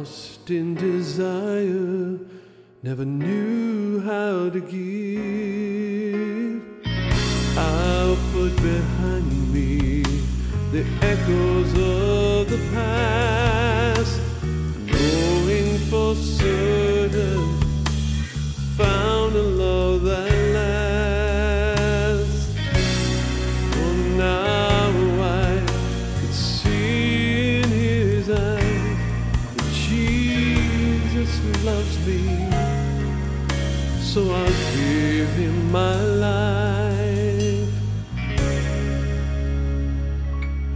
Lost in desire, never knew how to give. I'll put behind me the echoes so I'll give him my life.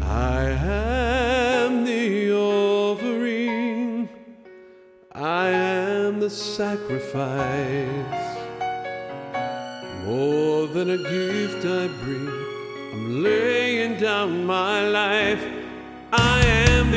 I am the offering. I am the sacrifice. More than a gift I bring, I'm laying down my life. I am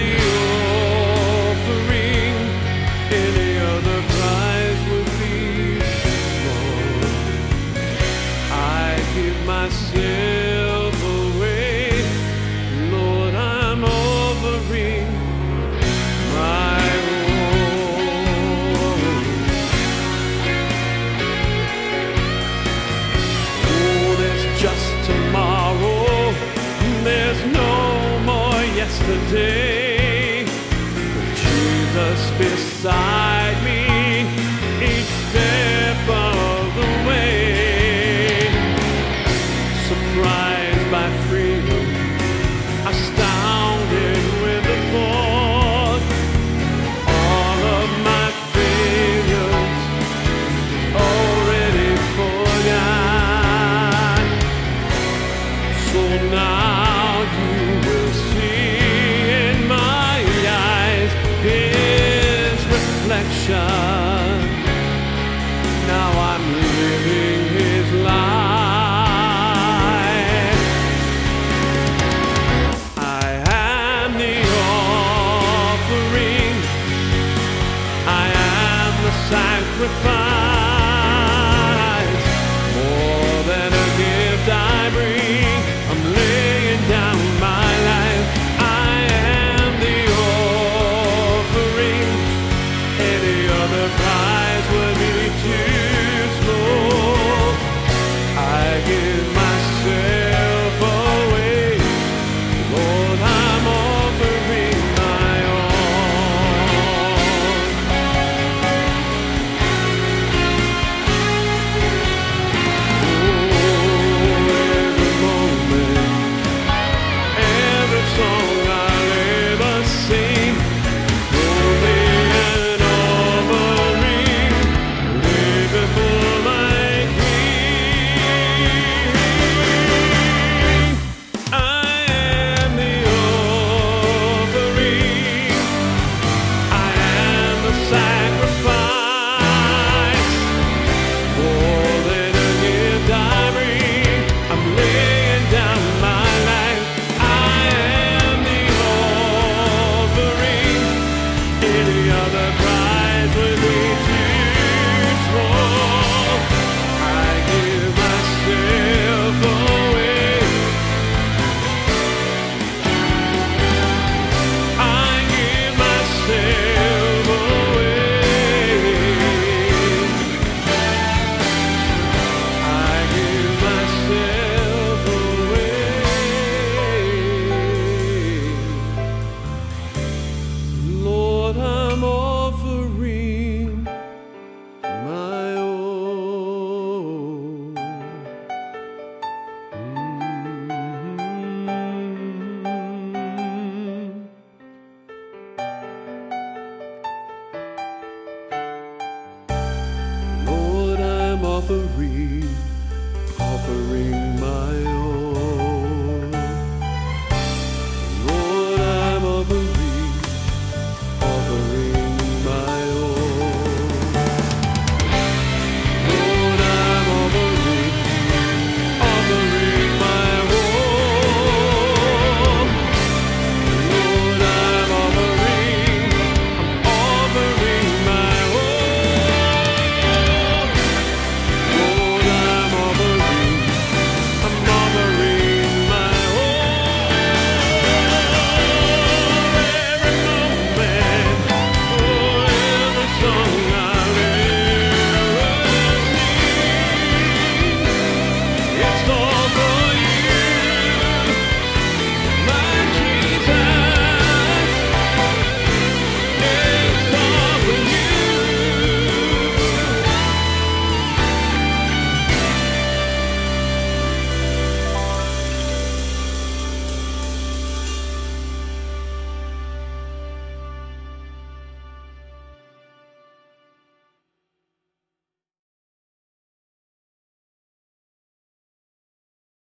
yesterday. With Jesus beside offering, offering my own.